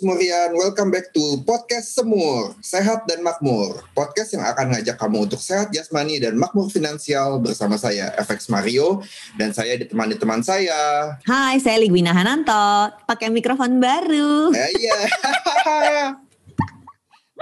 Semurian, welcome back to Podcast Semur, Sehat dan Makmur. Podcast yang akan ngajak kamu untuk sehat jasmani dan makmur finansial bersama saya, FX Mario, dan saya ditemani teman saya. Hai, saya Ligwina Hananto. Pakai mikrofon baru. Eh, Iya.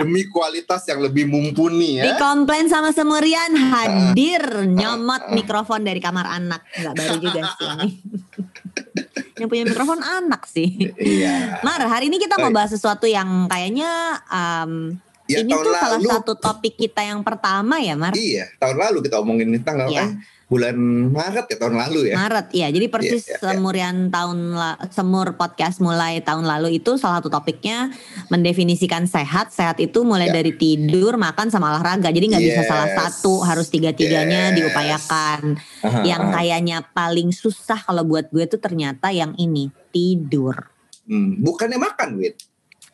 Demi kualitas yang lebih mumpuni ya. Dikomplain sama Semurian hadir nyomot mikrofon dari kamar anak. Enggak baru juga sih ini. yang punya mikrofon anak sih. Iya. Mar, hari ini kita mau bahas sesuatu yang kayaknya um, Ya, ini tuh salah lalu- satu topik kita yang pertama ya, Mar. Iya, tahun lalu kita omongin ini tanggal Iya. eh, bulan Maret ya tahun lalu ya. Maret ya. Jadi persis Iya, iya, iya. semurian tahun la- semur podcast mulai tahun lalu itu salah satu topiknya mendefinisikan sehat. Sehat itu mulai Ya. dari tidur, makan sama olahraga. Jadi nggak bisa Yes. salah satu, harus tiga-tiganya Yes. diupayakan. Aha, Yang kayaknya paling susah kalau buat gue tuh ternyata yang ini, tidur. Hmm, bukannya makan, Wit.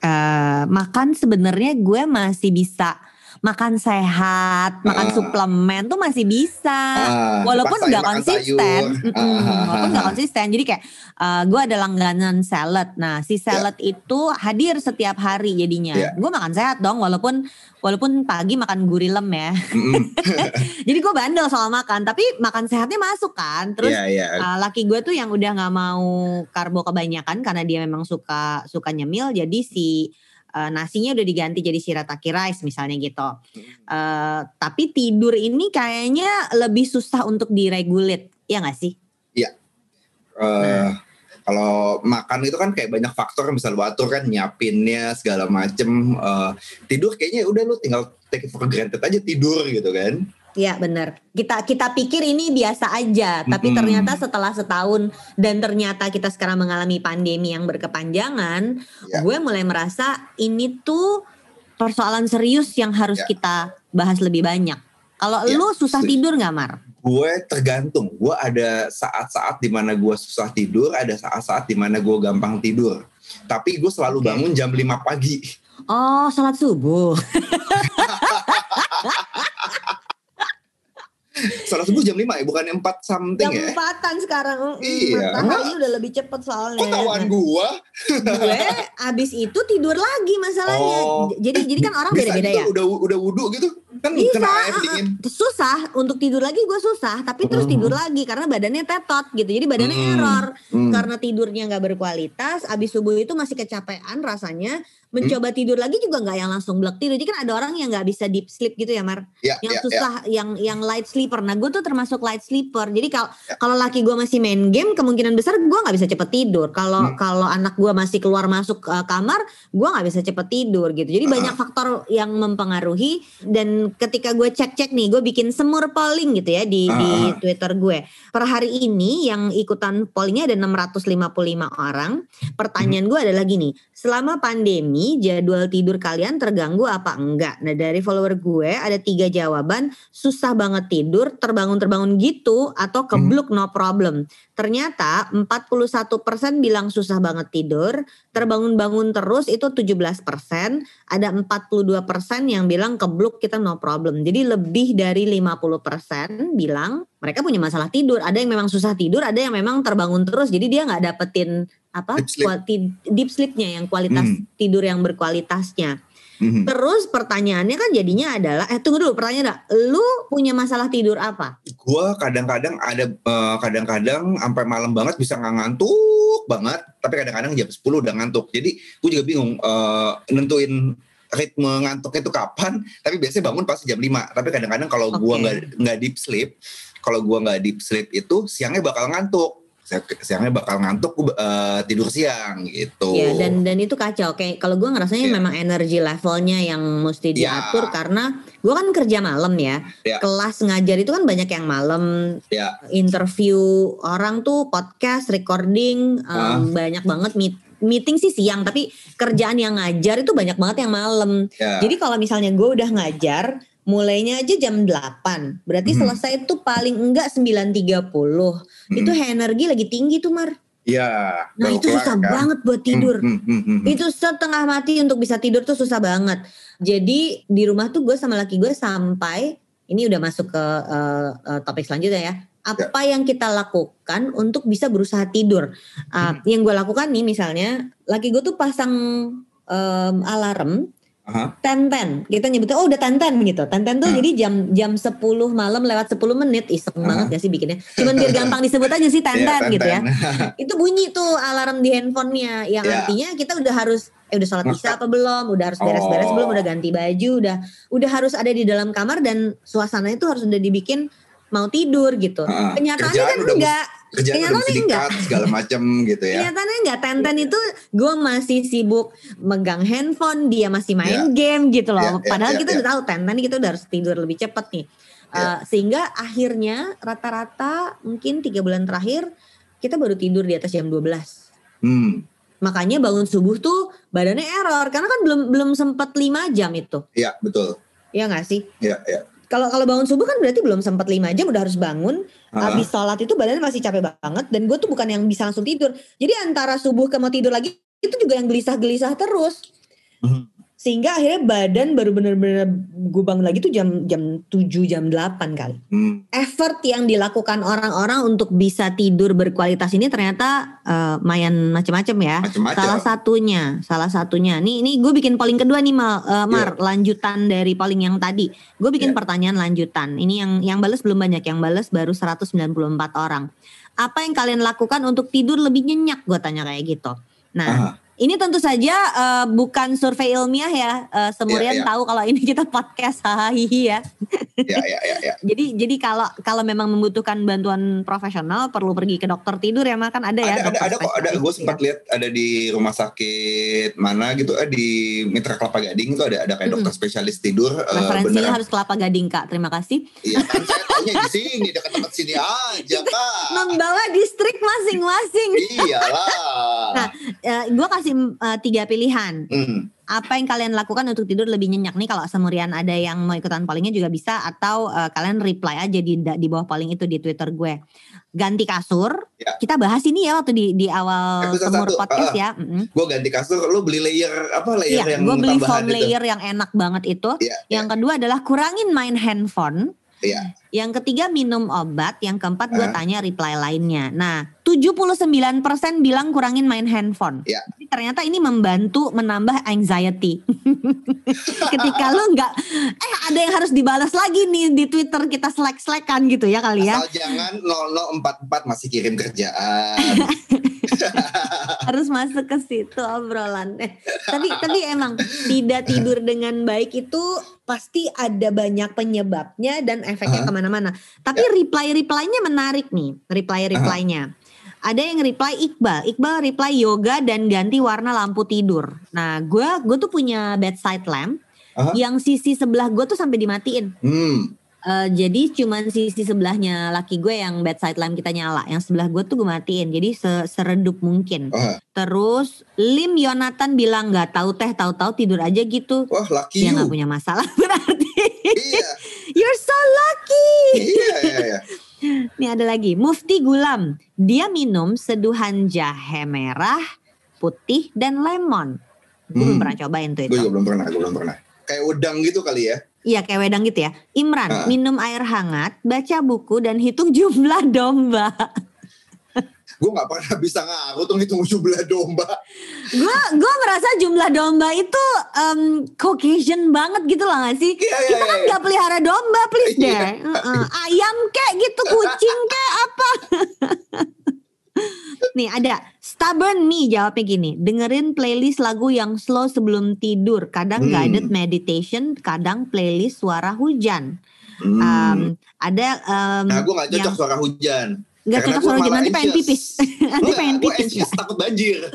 Eh, makan sebenarnya gue masih bisa makan sehat, makan Ah. suplemen tuh masih bisa. Ah, walaupun nggak makan konsisten, sayur. Ah, walaupun nggak konsisten. Jadi kayak eh, gue ada langganan salad. Nah, si Ya. salad itu hadir setiap hari jadinya. Ya. Gue makan sehat dong, walaupun walaupun pagi makan gurilem ya. Jadi gue bandel soal makan, tapi makan sehatnya masuk kan. Terus Iya, iya. Uh, laki gue tuh yang udah nggak mau karbo kebanyakan karena dia memang suka suka nyemil jadi si uh, nasinya udah diganti jadi shirataki rice misalnya gitu. Uh, tapi tidur ini kayaknya lebih susah untuk diregulit, ya nggak sih? eh kalau makan itu kan kayak banyak faktor yang bisa lu atur kan nyiapinnya segala macem Eh, tidur kayaknya udah lu tinggal take it for granted aja tidur gitu kan Iya benar. Kita kita pikir ini biasa aja, tapi Mm-mm. ternyata setelah setahun dan ternyata kita sekarang mengalami pandemi yang berkepanjangan, Ya. gue mulai merasa ini tuh persoalan serius yang harus Ya. kita bahas lebih banyak. Kalau Ya, lu susah tidur nggak Mar? gue tergantung gue ada saat-saat di mana gue susah tidur ada saat-saat di mana gue gampang tidur tapi gue selalu bangun jam 5 pagi Oh, salat subuh. Salah subuh jam 5 ya bukan 4 something Jam ya empatan sekarang. Mm, Iya. Matahari udah lebih cepet soalnya. kok tahuan Nah, gue gue abis itu tidur lagi masalahnya. Oh. Jadi jadi kan orang bisa beda-beda gitu ya. udah udah wudhu gitu kan Bisa, kena air dingin susah untuk tidur lagi gue susah tapi terus Mhm. tidur lagi karena badannya tetot gitu jadi badannya Hmm. error Hmm. karena tidurnya nggak berkualitas abis subuh itu masih kecapean rasanya mencoba tidur lagi juga nggak yang langsung blek tidur. Jadi kan ada orang yang nggak bisa deep sleep gitu ya Mar? Ya, yang ya, ya. susah yang yang light sleeper. Nah gue tuh termasuk light sleeper. Jadi kalau Ya. kalau laki gue masih main game kemungkinan besar gue nggak bisa cepet tidur. Kalau Hmm. kalau anak gue masih keluar masuk uh, kamar gue nggak bisa cepet tidur gitu. Jadi Ah. banyak faktor yang mempengaruhi. Dan ketika gue cek cek nih gue bikin semur polling gitu ya di di Ah. twitter gue per hari ini yang ikutan pollingnya ada 655 orang. Pertanyaan gue adalah gini selama pandemi jadwal tidur kalian terganggu apa enggak nah dari follower gue ada tiga jawaban susah banget tidur terbangun terbangun gitu atau kebluk no problem ternyata 41% bilang susah banget tidur terbangun-bangun terus itu 17%, ada 42% yang bilang kebluk kita no problem. Jadi lebih dari 50% bilang mereka punya masalah tidur. Ada yang memang susah tidur, ada yang memang terbangun terus. Jadi dia nggak dapetin apa Deep sleep. kuali- deep sleepnya yang kualitas Hmm. tidur yang berkualitasnya. Mhm. Terus pertanyaannya kan jadinya adalah, eh tunggu dulu pertanyaan dah, lu punya masalah tidur apa? gue kadang-kadang ada eh, kadang-kadang sampai malam banget bisa nggak ngantuk banget tapi kadang-kadang jam 10 udah ngantuk jadi gue juga bingung eh, nentuin ritme ngantuknya itu kapan, tapi biasanya bangun pasti jam 5. Tapi kadang-kadang kalau gua Oke. nggak nggak deep sleep, kalau gua nggak deep sleep itu siangnya bakal ngantuk. Si- Siangnya bakal ngantuk eh, tidur siang gitu. Ya dan dan itu kacau. Kayak kalau gue ngerasanya Iya. memang energi levelnya yang mesti Iya. diatur karena gue kan kerja malam ya. Iya. Kelas ngajar itu kan banyak yang malam. Ya. Interview orang tuh podcast, recording, Ah. banyak banget meet- meeting sih siang. Tapi kerjaan yang ngajar itu banyak banget yang malam. ya. Jadi kalau misalnya gue udah ngajar, mulainya aja jam 8. Berarti Hmm. selesai itu paling enggak 9.30. Itu energi lagi tinggi tuh Mar. Ya. Nah itu susah kan? banget buat tidur. Hmm, hmm, hmm, hmm. Itu setengah mati untuk bisa tidur tuh susah banget. Jadi di rumah tuh gue sama laki gue sampai ini udah masuk ke eh, eh, topik selanjutnya ya. Apa yang kita lakukan untuk bisa berusaha tidur? Ah, Hmm. Yang gue lakukan nih misalnya, laki gue tuh pasang em, alarm Aha. ten ten. Kita nyebutnya oh udah ten ten gitu. Ten ten tuh Ah. jadi jam jam 10 malam lewat 10 menit. Iseng Ah. banget gak sih bikinnya? Cuman biar gampang disebut aja sih ten Iya, ten gitu ya ten-ten. itu bunyi tuh alarm di handphonenya yang Ya. artinya kita udah harus eh udah sholat isya apa belum udah harus beres-beres Oh. belum udah ganti baju udah udah harus ada di dalam kamar dan suasananya itu harus udah dibikin mau tidur gitu Ah, kenyataannya kerjaan kan udah enggak Kenyataannya enggak. segala macam gitu ya. kenyataannya enggak tenten itu gue masih sibuk megang handphone dia masih main game gitu loh Ya, ya, padahal ya, kita ya. udah tahu tenten kita udah harus tidur lebih cepet nih Ya. Uh, sehingga akhirnya rata-rata mungkin tiga bulan terakhir kita baru tidur di atas jam 12 Hmm. Makanya bangun subuh tuh badannya error karena kan belum belum sempat 5 jam itu. Iya, betul. Ya nggak sih? Iya, iya. Kalau kalau bangun subuh kan berarti belum sempat 5 jam udah harus bangun. Ah. Habis sholat itu badannya masih capek banget dan gue tuh bukan yang bisa langsung tidur. Jadi antara subuh ke mau tidur lagi itu juga yang gelisah-gelisah terus. Mhm. Sehingga akhirnya badan baru bener-bener gue bangun lagi tuh jam jam 7 jam 8 kali. Hmm. Effort yang dilakukan orang-orang untuk bisa tidur berkualitas ini ternyata eh, lumayan macam-macam ya. Macam-macam. Salah satunya, salah satunya. Nih, ini gue bikin polling kedua nih, Mal, eh, Mar, lanjutan dari polling yang tadi. Gue bikin Iya. pertanyaan lanjutan. Ini yang yang bales belum banyak, yang bales baru 194 orang. Apa yang kalian lakukan untuk tidur lebih nyenyak? Gue tanya kayak gitu. Nah, Aha. Ini tentu saja eh, bukan survei ilmiah ya. Eh, Semurian Iya, iya. tahu kalau ini kita podcast hahaha ya. Iya, iya, iya, iya. Jadi jadi kalau kalau memang membutuhkan bantuan profesional perlu pergi ke dokter tidur ya, Mal kan ada ya. Ada, ada, ada kok. Ada. Gue sempat lihat ada di rumah sakit mana gitu. Eh di Mitra Kelapa Gading itu ada ada kayak Mm-mm. dokter spesialis tidur. eh, Referensinya beneran. harus kelapa gading kak. Terima kasih. Iya kan saya taunya di sini dekat-dekat sini aja kak. Membawa distrik masing-masing. Iyalah. Nah, gue kasih eh, tiga pilihan. Hmm. Apa yang kalian lakukan untuk tidur lebih nyenyak nih? Kalau semurian ada yang mau ikutan pollingnya juga bisa, atau eh, kalian reply aja di di bawah polling itu di Twitter gue. Ganti kasur. Ya. Kita bahas ini ya waktu di di awal Episode semur satu, podcast ah. ya. Mm-mm. Gue ganti kasur, lu beli layer apa layer Iya, yang gue beli foam itu? layer yang enak banget itu. Iya, Yang kedua adalah kurangin main handphone. iya. Yang ketiga minum obat, yang keempat gue Ah. tanya reply lainnya. Nah, 79% bilang kurangin main handphone. Ya. Jadi ternyata ini membantu menambah anxiety. Ketika lu nggak eh ada yang harus dibalas lagi nih di Twitter kita slack-slackan gitu ya kali ya. Asal jangan 0044 masih kirim kerjaan. harus masuk ke situ obrolannya. tapi tapi emang tidak tidur dengan baik itu pasti ada banyak penyebabnya dan efeknya Aha. Ke mana-mana. Tapi reply reply-nya menarik nih, reply reply-nya. Ada yang reply Iqbal, Iqbal reply yoga dan ganti warna lampu tidur. Nah, gue gue tuh punya bedside lamp Aha. yang sisi sebelah gue tuh sampai dimatiin. Hmm. Eh, jadi cuman sisi sebelahnya laki gue yang bedside lamp kita nyala, yang sebelah gue tuh gue matiin. Jadi se- seredup mungkin. Wah, Terus Lim Yonatan bilang nggak tahu teh tahu-tahu tidur aja gitu. wah lucky Dia nggak punya masalah berarti. Iya, You're so lucky. iya, iya, iya. Nih ada lagi Mufti Gulam. Dia minum seduhan jahe merah, putih dan lemon. Gue belum Hmm. pernah cobain tuh Gue itu. juga belum pernah, gue belum pernah. Kayak udang gitu kali ya. Iya kayak wedang gitu ya. Imran Ah. minum air hangat, baca buku dan hitung jumlah domba. Gue gak pernah bisa ngaruh tuh ngitung jumlah domba. Gue gue merasa jumlah domba itu um, Caucasian banget gitu lah gak sih? Iya, iya, Kita kan iya. nggak pelihara domba, please Iya. deh. Heeh. Ayam kek gitu, kucing kek apa? Nih ada Stubborn me jawabnya gini, dengerin playlist lagu yang slow sebelum tidur, kadang Hmm. guided meditation, kadang playlist suara hujan. Hmm. Um, ada um, nah, gue gak cocok yang suara hujan. karena cocok suara hujan nanti pengen pipis, nanti pengen gue pipis anxious, takut banjir.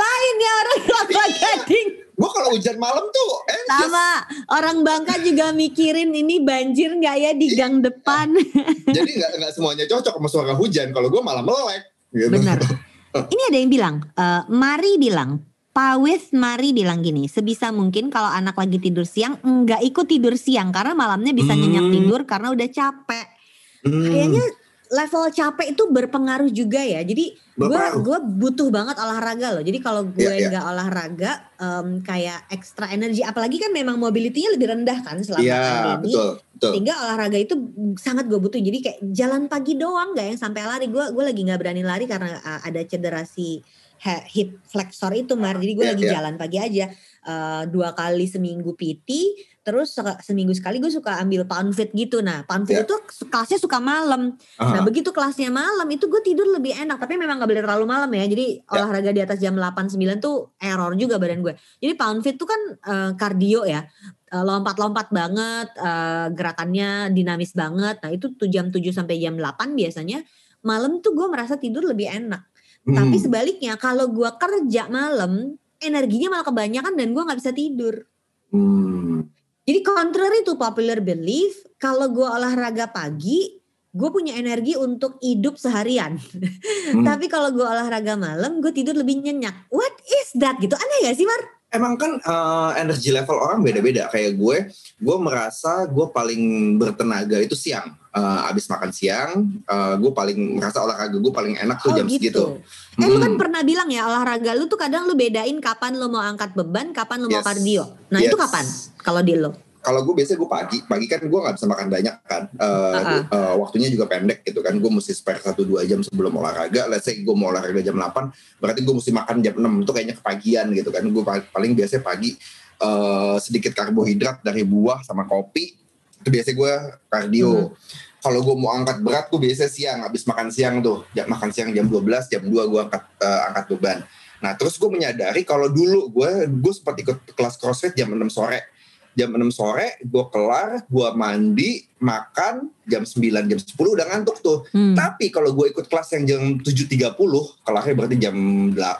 Lain ya orang kelapa gading. Gue kalau hujan malam tuh anxious. Sama orang Bangka juga mikirin ini banjir nggak ya di gang depan. Jadi gak, nggak semuanya cocok sama suara hujan. Kalau gue malah melek. Gitu. Benar. Ini ada yang bilang, eh, Mari bilang, Pawis Mari bilang gini, sebisa mungkin kalau anak lagi tidur siang, enggak ikut tidur siang karena malamnya bisa nyenyak Hmm. tidur karena udah capek. Hmm. Kayaknya level capek itu berpengaruh juga ya. Jadi gue gue butuh banget olahraga loh. Jadi kalau gue Iya, iya. nggak olahraga, em, kayak ekstra energi. Apalagi kan memang mobility-nya lebih rendah kan selama Iya, pandemi. betul. betul. Sehingga olahraga itu sangat gue butuh. Jadi kayak jalan pagi doang gak yang sampai lari. Gue gue lagi nggak berani lari karena uh, ada cedera si hip flexor itu Mar. Jadi gue Iya, lagi iya. jalan pagi aja. Uh, dua kali seminggu PT. Terus se- seminggu sekali gue suka ambil pound fit gitu. Nah pound fit Iya. itu kelasnya suka malam. Nah Aha. begitu kelasnya malam itu gue tidur lebih enak. Tapi memang gak boleh terlalu malam ya. Jadi Ya. olahraga di atas jam 8-9 tuh error juga badan gue. Jadi pound fit tuh kan uh, kardio ya. Uh, lompat-lompat banget, uh, gerakannya dinamis banget. Nah itu tuh jam 7 sampai jam 8 biasanya. Malam tuh gue merasa tidur lebih enak. Hmm. Tapi sebaliknya kalau gue kerja malam, energinya malah kebanyakan dan gue nggak bisa tidur. Hmm. Contrary to popular belief, kalau gue olahraga pagi, gue punya energi untuk hidup seharian. Hmm. Tapi kalau gue olahraga malam, gue tidur lebih nyenyak. What is that gitu? Aneh gak sih Mar? Emang kan eh, energi level orang beda-beda. Kayak gue, gue merasa gue paling bertenaga itu siang. Eh, abis makan siang, eh, gue paling merasa olahraga gue paling enak tuh jam segitu. Eh lu kan Hmm. pernah bilang ya olahraga lu tuh kadang lu bedain kapan lu mau angkat beban, kapan lu mau Yes. kardio. Nah itu Yes. kapan kalau di lu? Kalau gue biasanya gue pagi, pagi kan gue nggak bisa makan banyak kan. Eh, Uh-uh. eh, waktunya juga pendek gitu kan. Gue mesti spare 1-2 jam sebelum olahraga. Let's say gue mau olahraga jam 8, berarti gue mesti makan jam 6. Itu kayaknya kepagian gitu kan. Gue pa- paling biasanya pagi eh, sedikit karbohidrat dari buah sama kopi. Itu biasanya gue kardio. Hmm. Kalau gue mau angkat berat, gue biasanya siang. Habis makan siang tuh. Jam, makan siang jam 12, jam 2 gue angkat, eh, angkat beban. Nah terus gue menyadari kalau dulu gue gue sempat ikut kelas crossfit jam 6 sore. Jam 6 sore gue kelar, gue mandi, makan, jam 9, jam 10 udah ngantuk tuh. Hmm. Tapi kalau gue ikut kelas yang jam 7.30, kelarnya berarti jam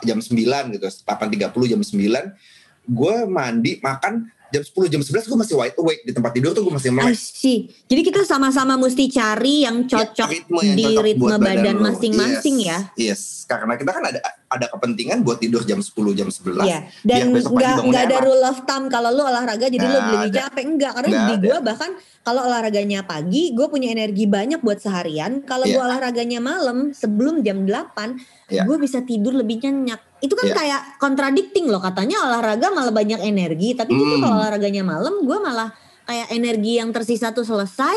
jam 9 gitu, 8.30 jam 9, gue mandi, makan, jam 10, jam 11 gue masih wide awake di tempat tidur tuh gue masih melek. see. Jadi kita sama-sama mesti cari yang cocok Ya, ritme yang di cocok ritme buat badan masing-masing Yes, ya. Yes, karena kita kan ada ada kepentingan buat tidur jam 10, jam 11. Iya, dan nggak ada rule of thumb kalau lu olahraga jadi lu Nggak lebih capek enggak karena Nggak di gua bahkan kalau olahraganya pagi gue punya energi banyak buat seharian kalau Iya. gua olahraganya malam sebelum jam 8 Iya. gue bisa tidur lebih nyenyak itu kan Iya. kayak contradicting loh katanya olahraga malah banyak energi tapi gitu Hmm. kalau olahraganya malam gue malah kayak energi yang tersisa tuh selesai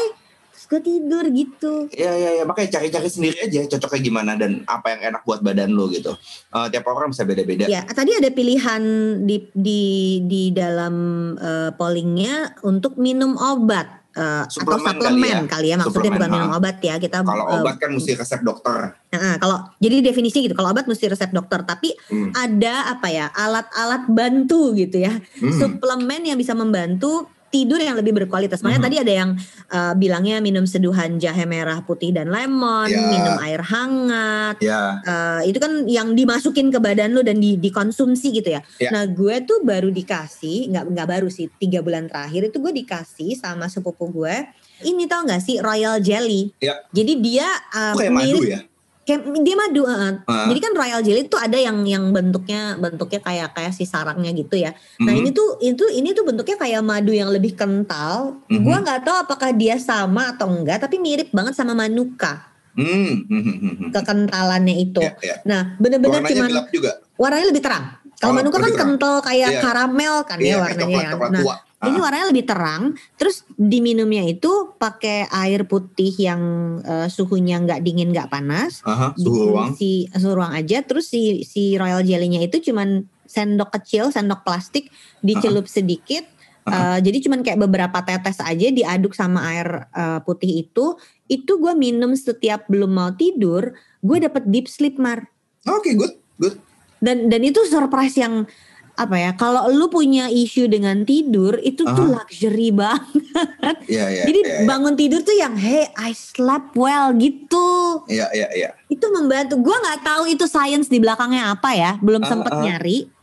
terus gue tidur gitu Iya iya iya makanya cari-cari sendiri aja cocoknya gimana dan apa yang enak buat badan lo gitu. Eh, tiap orang bisa beda-beda. Ya, tadi ada pilihan di di di dalam eh, pollingnya untuk minum obat eh, atau Suplemen kali ya. kali ya, maksudnya Suplemen, bukan minum ha. obat ya kita. Kalau eh, obat kan mesti resep dokter. nah, kalau jadi definisinya gitu, kalau obat mesti resep dokter, tapi Hmm. ada apa ya alat-alat bantu gitu ya, Hmm. suplemen yang bisa membantu tidur yang lebih berkualitas. Makanya Mhm. tadi ada yang eh, bilangnya minum seduhan jahe merah putih dan lemon, Ya. minum air hangat, Ya. Eh, itu kan yang dimasukin ke badan lo dan di, dikonsumsi gitu ya. Ya. Nah gue tuh baru dikasih, nggak nggak baru sih, tiga bulan terakhir itu gue dikasih sama sepupu gue. Ini tau gak sih royal jelly? Ya. Jadi dia uh, Itu kayak madu mirip- ya. Kayak dia madu. uh, Ah. Jadi kan royal jelly itu ada yang yang bentuknya bentuknya kayak kayak si sarangnya gitu ya. Nah Mhm. ini tuh itu ini tuh bentuknya kayak madu yang lebih kental. Mhm. Gue nggak tahu apakah dia sama atau enggak, tapi mirip banget sama manuka Hmm. hmm, hmm, hmm, hmm. kekentalannya itu. Ya, ya. Nah bener-bener juga. warnanya lebih terang. Kalau Oh, manuka kan terang. kental kayak Iya. karamel kan Iya, ya kayak warnanya coklat, ya. coklat Nah, tua. Ini warnanya lebih terang. Terus diminumnya itu pakai air putih yang eh, suhunya nggak dingin nggak panas. Aha, suhu ruang. Si suhu ruang aja. Terus si si royal jelly-nya itu cuman sendok kecil, sendok plastik dicelup sedikit. Ah. Eh, jadi cuman kayak beberapa tetes aja diaduk sama air eh, putih itu. Itu gue minum setiap belum mau tidur. Gue dapet deep sleep mar. Oke, good, good. Dan dan itu surprise yang apa ya? Kalau lu punya isu dengan tidur itu tuh Aha. luxury banget. Iya, iya. Jadi iya, iya. bangun tidur tuh yang hey I slept well gitu. Iya, iya, iya. Itu membantu. Gua nggak tahu itu science di belakangnya apa ya. Belum Ah, sempet ah. nyari.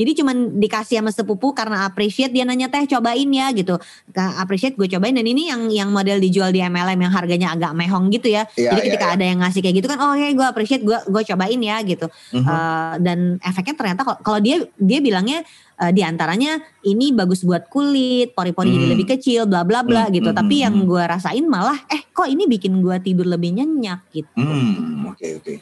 Jadi cuman dikasih sama sepupu karena appreciate dia nanya teh cobain ya gitu. Appreciate gue cobain dan ini yang yang model dijual di MLM yang harganya agak mehong gitu ya. Iya, Jadi ketika iya. ada yang ngasih kayak gitu kan oh ya gue appreciate gue gue cobain ya gitu. Mhm. Eh, dan efeknya ternyata kalau- dia dia bilangnya eh, di antaranya ini bagus buat kulit, pori-pori jadi Hmm. lebih kecil, bla bla bla Hmm, gitu. hmm, Tapi hmm, yang hmm. gue rasain malah eh kok ini bikin gue tidur lebih nyenyak gitu. Hmm, oke, oke.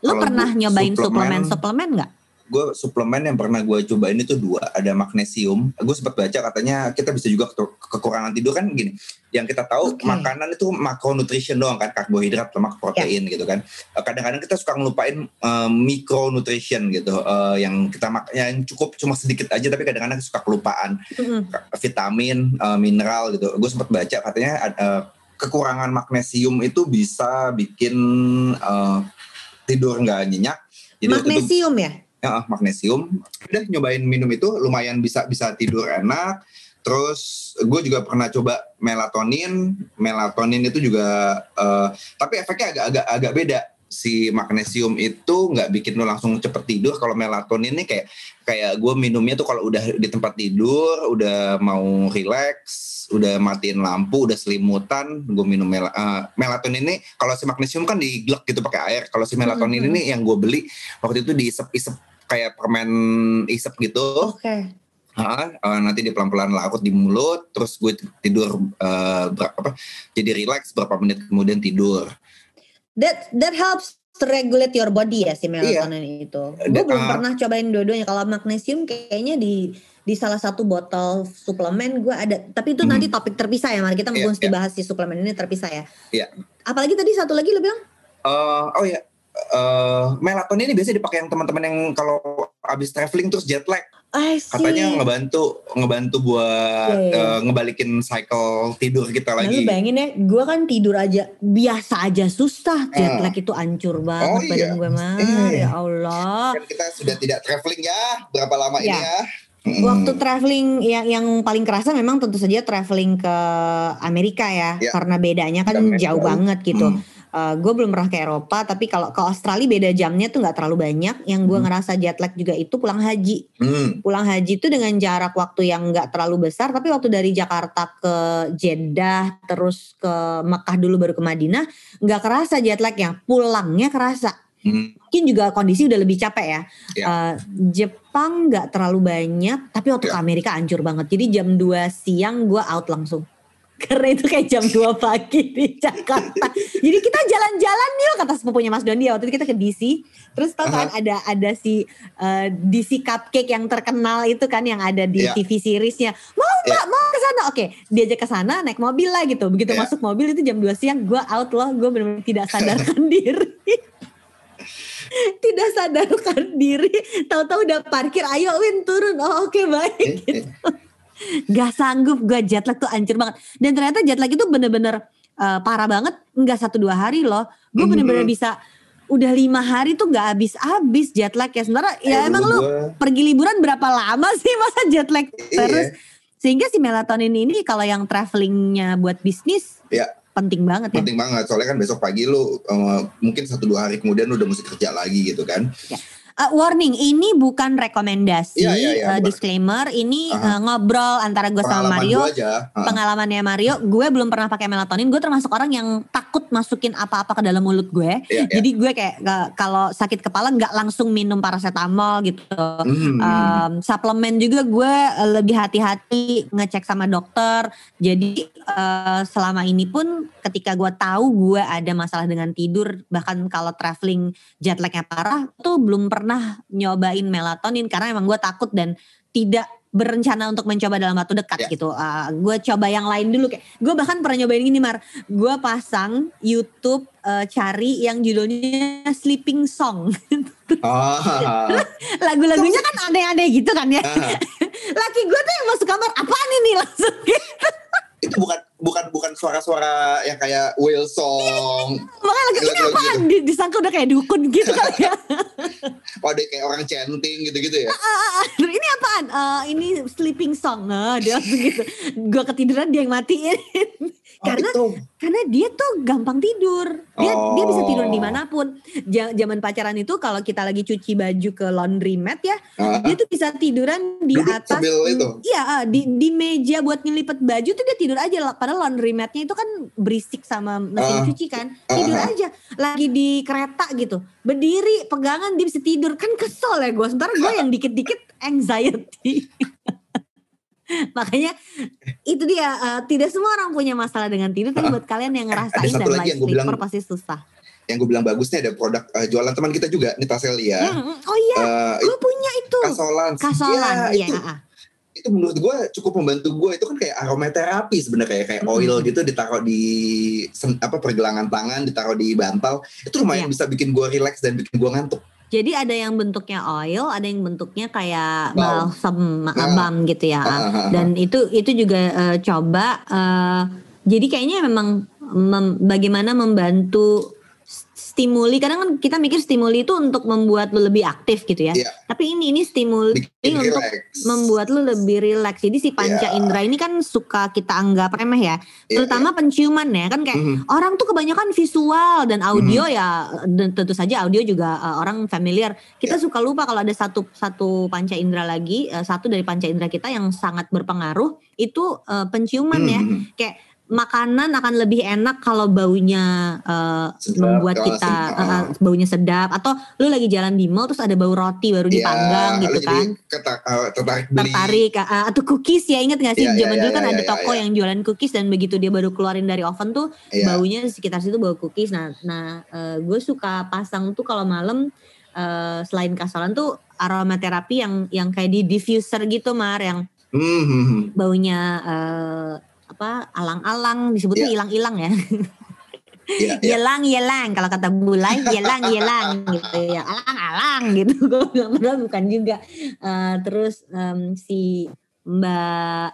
Lu Kalau pernah nyobain suplemen- suplemen-suplemen nggak? Gue suplemen yang pernah gue cobain itu dua ada magnesium. Gue sempat baca katanya kita bisa juga ke- kekurangan tidur. Kan gini yang kita tahu Oke. makanan itu makronutrition doang kan karbohidrat lemak protein gitu kan. Eh, kadang-kadang kita suka ngelupain eh, micronutrition gitu eh, yang kita mak yang cukup cuma sedikit aja tapi kadang-kadang suka kelupaan. Mm-mm. vitamin eh, mineral gitu. Gue sempat baca katanya eh, kekurangan magnesium itu bisa bikin eh, tidur nggak nyenyak. Itu- Magnesium ya? Ya, ah, magnesium. Udah nyobain minum itu lumayan bisa bisa tidur enak. Terus gue juga pernah coba melatonin. Melatonin itu juga eh, tapi efeknya agak agak agak beda. Si magnesium itu nggak bikin lo langsung cepet tidur. Kalau melatonin ini kayak kayak gue minumnya tuh kalau udah di tempat tidur, udah mau relax, udah matiin lampu, udah selimutan, gue minum mel eh, melatonin ini. Kalau si magnesium kan diglek gitu pakai air. Kalau si melatonin Mhm. ini yang gue beli waktu itu diisep-isep kayak permen isep gitu. Oke. Ah, eh, nanti dia pelan-pelan larut di mulut, terus gue tidur eh, berapa apa? Jadi relax berapa menit kemudian tidur. That that helps to regulate your body ya si melatonin itu. Gue Da- belum ah. pernah cobain dua-duanya. Kalau magnesium kayaknya di di salah satu botol suplemen gue ada. Tapi itu Hmm. nanti topik terpisah ya. Mari kita Iya, mesti iya. bahas si suplemen ini terpisah ya. Iya. Apalagi tadi satu lagi lo bilang? Eh, oh ya, eh, melatonin ini biasanya dipakai yang teman-teman yang kalau abis traveling terus jet lag, katanya ngebantu ngebantu buat Iya, iya. eh, ngebalikin cycle tidur kita Nah, lagi. bayangin ya, gue kan tidur aja biasa aja susah. Jet Ah. lag itu hancur banget Oh, badan iya. gue mah. Iya. Ya Allah. Kan kita sudah tidak traveling ya, berapa lama ini Ya. ya? Mm. Waktu traveling yang yang paling kerasa memang tentu saja traveling ke Amerika ya, Ya. karena bedanya kan jauh. banget gitu. Hmm. Gue belum pernah ke Eropa, tapi kalau ke Australia beda jamnya tuh nggak terlalu banyak. Yang gue Hmm. ngerasa jet lag juga itu pulang haji. Hmm. Pulang haji itu dengan jarak waktu yang nggak terlalu besar, tapi waktu dari Jakarta ke Jeddah, terus ke Mekah dulu baru ke Madinah, nggak kerasa jet lag yang pulangnya kerasa Hmm. mungkin juga kondisi udah lebih capek ya. Ya. Eh, Jepang nggak terlalu banyak, tapi waktu ke Ya. Amerika hancur banget. Jadi jam 2 siang gue out langsung. Karena itu kayak jam 2 pagi di Jakarta. Jadi kita jalan-jalan yuk kata sepupunya Mas Dondi ya. Waktu itu kita ke DC. Terus tau kan ada ada si eh, DC Cupcake yang terkenal itu kan yang ada di Ya. TV seriesnya. Mau nggak mau ke sana? Oke, diajak ke sana naik mobil lah gitu. Begitu Ya. masuk mobil itu jam 2 siang gue out loh. Gue benar-benar tidak sadarkan diri tidak sadarkan diri tahu-tahu udah parkir ayo Win turun oh oke baik Eh, eh. Gak sanggup gue jet lag tuh hancur banget. Dan ternyata jet lag itu bener-bener eh, parah banget. Nggak satu dua hari loh. Gue Mhm. bener-bener bisa udah lima hari tuh nggak habis-habis jet lag ya. Sementara ya Eh, emang dulu lu gua- pergi liburan berapa lama sih masa jet lag Iya. terus? Sehingga si melatonin ini kalau yang travelingnya buat bisnis Ya. penting banget ya. Penting banget. Soalnya kan besok pagi lu eh, mungkin satu dua hari kemudian lu udah mesti kerja lagi gitu kan Uh, warning, ini bukan rekomendasi, Iya, iya, iya, uh, disclaimer. Ini uh, ngobrol antara gue sama Mario. gua aja. Pengalamannya Mario, gue belum pernah pakai melatonin. Gue termasuk orang yang takut masukin apa-apa ke dalam mulut gue. Iya. Jadi gue kayak uh, kalau sakit kepala nggak langsung minum paracetamol gitu. Hmm. Um, suplemen juga gue uh, lebih hati-hati ngecek sama dokter. Jadi uh, selama ini pun ketika gue tahu gue ada masalah dengan tidur, bahkan kalau traveling jet lagnya parah, tuh belum pernah nyobain melatonin karena emang gue takut dan tidak berencana untuk mencoba dalam waktu dekat Ya. gitu. Uh, gue coba yang lain dulu kayak gue bahkan pernah nyobain gini Mar. Gue pasang YouTube uh, cari yang judulnya Sleeping Song. Ah. Lagu-lagunya kan aneh-aneh gitu kan ya. Ah. Laki gue tuh yang masuk kamar apaan ini langsung gitu. itu bukan bukan bukan suara-suara yang kayak whale song. Makanya lagi ini Lagu-lagu apaan? Di- Disangka udah kayak dukun gitu kali ya. Oh, ada kayak orang chanting gitu-gitu ya. Aduh, ini apaan? Eh, ini sleeping song. Eh, dia langsung gitu. Gue ketiduran dia yang matiin. Oh, Karena itu. karena dia tuh gampang tidur. Dia dia bisa tidur Oh. di mana pun. Zaman pacaran itu kalau kita lagi cuci baju ke laundry mat ya, Ah, dia tuh bisa tiduran di Duduk atas. itu? Iya, ah, di di meja buat ngelipet baju tuh dia tidur aja. Padahal laundry matnya itu kan berisik sama mesin Ah. cuci kan. Ah, Tidur ah. aja. Lagi di kereta gitu. Berdiri, pegangan dia bisa tidur. Kan kesel ya gue. Sementara gue yang dikit-dikit anxiety. Makanya itu dia eh, tidak semua orang punya masalah dengan tidur tapi buat kalian yang ngerasain satu dan lagi yang sleeper bilang- pasti susah. Yang gue bilang bagusnya ada produk eh, jualan teman kita juga, nih Taselia. Hmm, oh iya, Eh, gue punya itu. kasolan. Kasolan, Ya, iya. itu, ah, ah. itu menurut gue cukup membantu gue. Itu kan kayak aromaterapi sebenarnya kayak Mm-mm. oil gitu ditaruh di sen- apa pergelangan tangan, ditaruh di bantal. Itu lumayan Iya. bisa bikin gue relax dan bikin gue ngantuk. Jadi ada yang bentuknya oil, ada yang bentuknya kayak balsam Nah. balm gitu ya. Ah, ah, ah, Dan itu itu juga eh, coba. eh, jadi kayaknya memang mem- bagaimana membantu stimuli. Kadang kan kita mikir stimuli itu untuk membuat lu lebih aktif gitu ya. Iya. Tapi ini ini stimuli bikin untuk relax. membuat lu lebih rileks. Jadi si panca Iya. indera ini kan suka kita anggap remeh ya. Iya, Terutama penciuman ya kan kayak Mhm. orang tuh kebanyakan visual dan audio Hmm. ya dan tentu saja audio juga uh, orang familiar. Kita Ya. suka lupa kalau ada satu satu panca indera lagi, uh, satu dari panca indera kita yang sangat berpengaruh itu uh, penciuman ya. Mhm. Kayak makanan akan lebih enak kalau baunya uh, Sedap, membuat kita uh, uh, baunya sedap atau lu lagi jalan di mall terus ada bau roti baru Ya, dipanggang lalu gitu kan. eh, tertarik beli. Tertarik uh, atau cookies ya inget gak sih Iya, iya, zaman dulu iya, kan iya, ada iya, toko iya. yang jualan cookies dan begitu dia baru keluarin dari oven tuh Iya. baunya sekitar situ bau cookies. Nah, nah gue suka pasang tuh kalau malam eh, selain kasolan tuh aromaterapi yang yang kayak di diffuser gitu mar yang Hmm, hmm, baunya eh, apa alang-alang disebutnya Iya. ilang-ilang ya. Iya, iya. Yelang yelang kalau kata bulai yelang yelang gitu ya alang-alang gitu gue bilang padahal bukan juga Eh, terus em, si Mbak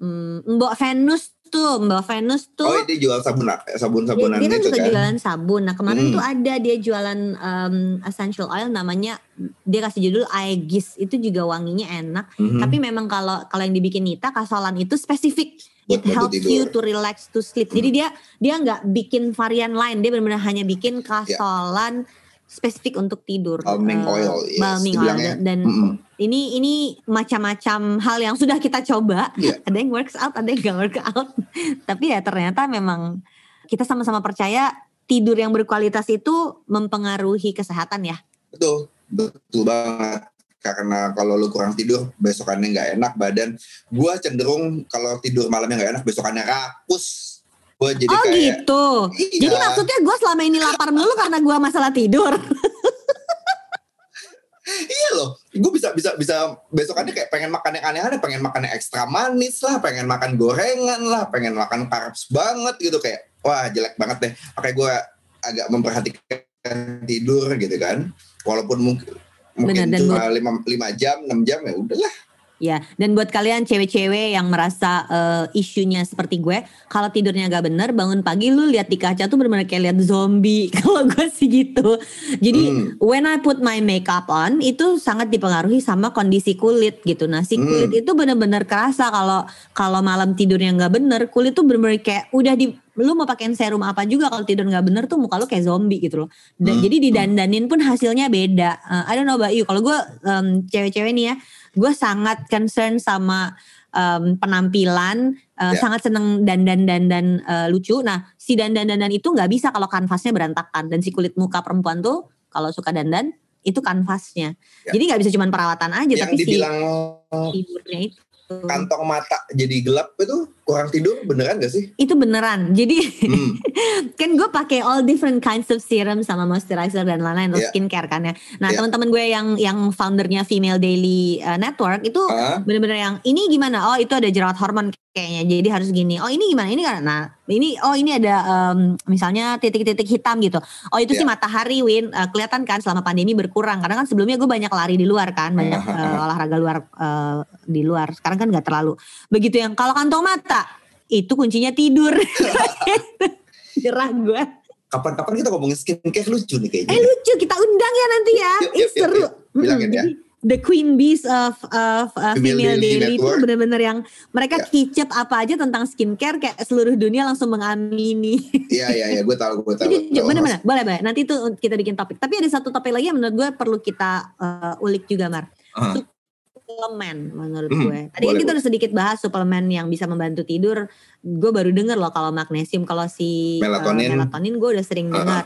mm, Mbak Venus tuh Mbak Venus tuh Oh, dia jual sabun sabun dia, sabunan dia kan itu suka kan. jualan sabun. Nah kemarin Hmm. tuh ada dia jualan um, essential oil namanya dia kasih judul Aegis itu juga wanginya enak. Mhm. Tapi memang kalau kalau yang dibikin Nita kasolan itu spesifik. Buat It helps tidur. you to relax to sleep. Jadi dia dia nggak bikin varian lain. Dia benar-benar hanya bikin kasolan spesifik untuk tidur. Calming Eh, oil, yes, balming oil dibilangnya. dan Mm-mm. ini ini macam-macam hal yang sudah kita coba. Iya. Ada yang works out, ada yang gak work out. Tapi ya ternyata memang kita sama-sama percaya tidur yang berkualitas itu mempengaruhi kesehatan ya. Betul, betul banget. Karena kalau lu kurang tidur, besokannya nggak enak badan. Gua cenderung kalau tidur malamnya nggak enak, besokannya rakus. Gua jadi oh kayak gitu. Iya. Jadi maksudnya gue selama ini lapar mulu karena gue masalah tidur. iya loh. Gue bisa bisa bisa besokannya kayak pengen makan yang aneh-aneh, pengen makan yang ekstra manis lah, pengen makan gorengan lah, pengen makan carbs banget gitu kayak wah jelek banget deh. Makanya gue agak memperhatikan tidur gitu kan. Walaupun mungkin mungkin Benar, cuma lima, lima jam, enam jam ya udahlah. Ya, dan buat kalian cewek-cewek yang merasa eh, isunya seperti gue, kalau tidurnya gak bener, bangun pagi lu lihat di kaca tuh bener-bener kayak lihat zombie. Kalau gue sih gitu. Jadi Hmm. when I put my makeup on, itu sangat dipengaruhi sama kondisi kulit gitu. Nah, si kulit Hmm. itu bener-bener kerasa kalau kalau malam tidurnya gak bener, kulit tuh bener-bener kayak udah di lu mau pakein serum apa juga kalau tidur nggak bener tuh muka lu kayak zombie gitu loh. Dan Hmm. jadi didandanin pun hasilnya beda. Eh, I don't know about you. Kalau gue em, cewek-cewek nih ya, gue sangat concern sama em, penampilan, eh, Ya. sangat seneng dandan-dandan eh, lucu. Nah, si dandan-dandan itu nggak bisa kalau kanvasnya berantakan dan si kulit muka perempuan tuh kalau suka dandan itu kanvasnya. Ya. Jadi nggak bisa cuma perawatan aja, yang tapi si dibilang tidurnya itu. kantong mata jadi gelap itu kurang tidur beneran gak sih? Itu beneran. Jadi Hmm. kan gue pakai all different kinds of serum sama moisturizer dan lain-lain Iya. skincare kan ya. Nah Iya. teman-teman gue yang yang foundernya Female Daily uh, Network itu Ah, bener-bener yang ini gimana? Oh itu ada jerawat hormon kayaknya, jadi harus gini. Oh ini gimana? Ini nah ini oh ini ada um, misalnya titik-titik hitam gitu. Oh itu sih Iya. matahari Win Uh, kelihatan kan selama pandemi berkurang karena kan sebelumnya gue banyak lari di luar kan, banyak uh, olahraga luar uh, di luar. Sekarang kan nggak terlalu. Begitu yang kalau kantong mata itu kuncinya tidur. Nyerah gue. Kapan-kapan kita ngomongin skincare lucu nih kayaknya. Eh lucu kita undang ya nanti ya. Seru. yuk. Bilangin ya. Jadi, The Queen Bees of, of uh, Female Female, Daily Daily itu bener-bener yang mereka Ya. kicep apa aja tentang skincare kayak seluruh dunia langsung mengamini. Iya iya iya, gue tahu gue tahu. Jadi Tahu. bener-bener boleh boleh. Nanti itu kita bikin topik. Tapi ada satu topik lagi yang menurut gue perlu kita uh, ulik juga Mar. Ah. Suplemen menurut Hmm, gue. Tadi kan kita udah sedikit bahas suplemen yang bisa membantu tidur. Gue baru denger loh kalau magnesium, kalau si uh, Melatonin. melatonin gue udah sering dengar.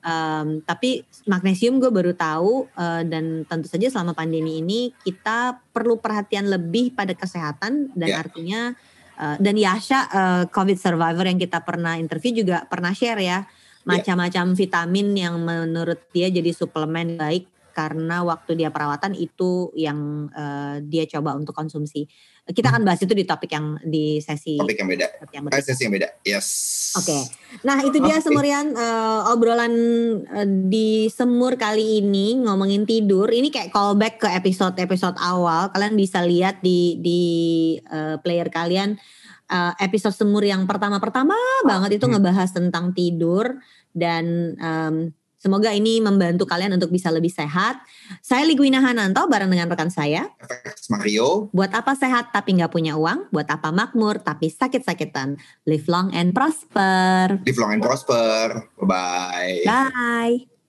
Um, tapi magnesium gue baru tahu uh, dan tentu saja selama pandemi ini kita perlu perhatian lebih pada kesehatan dan Ya. artinya uh, dan Yasha uh, COVID survivor yang kita pernah interview juga pernah share ya macam-macam vitamin yang menurut dia jadi suplemen baik karena waktu dia perawatan itu yang uh, dia coba untuk konsumsi. Kita akan bahas itu di topik yang di sesi Topik yang beda. yang Eh, berikutnya. sesi yang beda. Yes. Oke, nah itu dia Oke. semurian eh, obrolan eh, di semur kali ini ngomongin tidur. Ini kayak callback ke episode-episode awal. Kalian bisa lihat di di eh, player kalian eh, episode semur yang pertama-pertama banget itu Hmm. ngebahas tentang tidur dan em, semoga ini membantu kalian untuk bisa lebih sehat. Saya Ligwina Hananto bareng dengan rekan saya. FX Mario. Buat apa sehat tapi nggak punya uang? Buat apa makmur tapi sakit-sakitan? Live long and prosper. Live long and prosper. Bye-bye. Bye.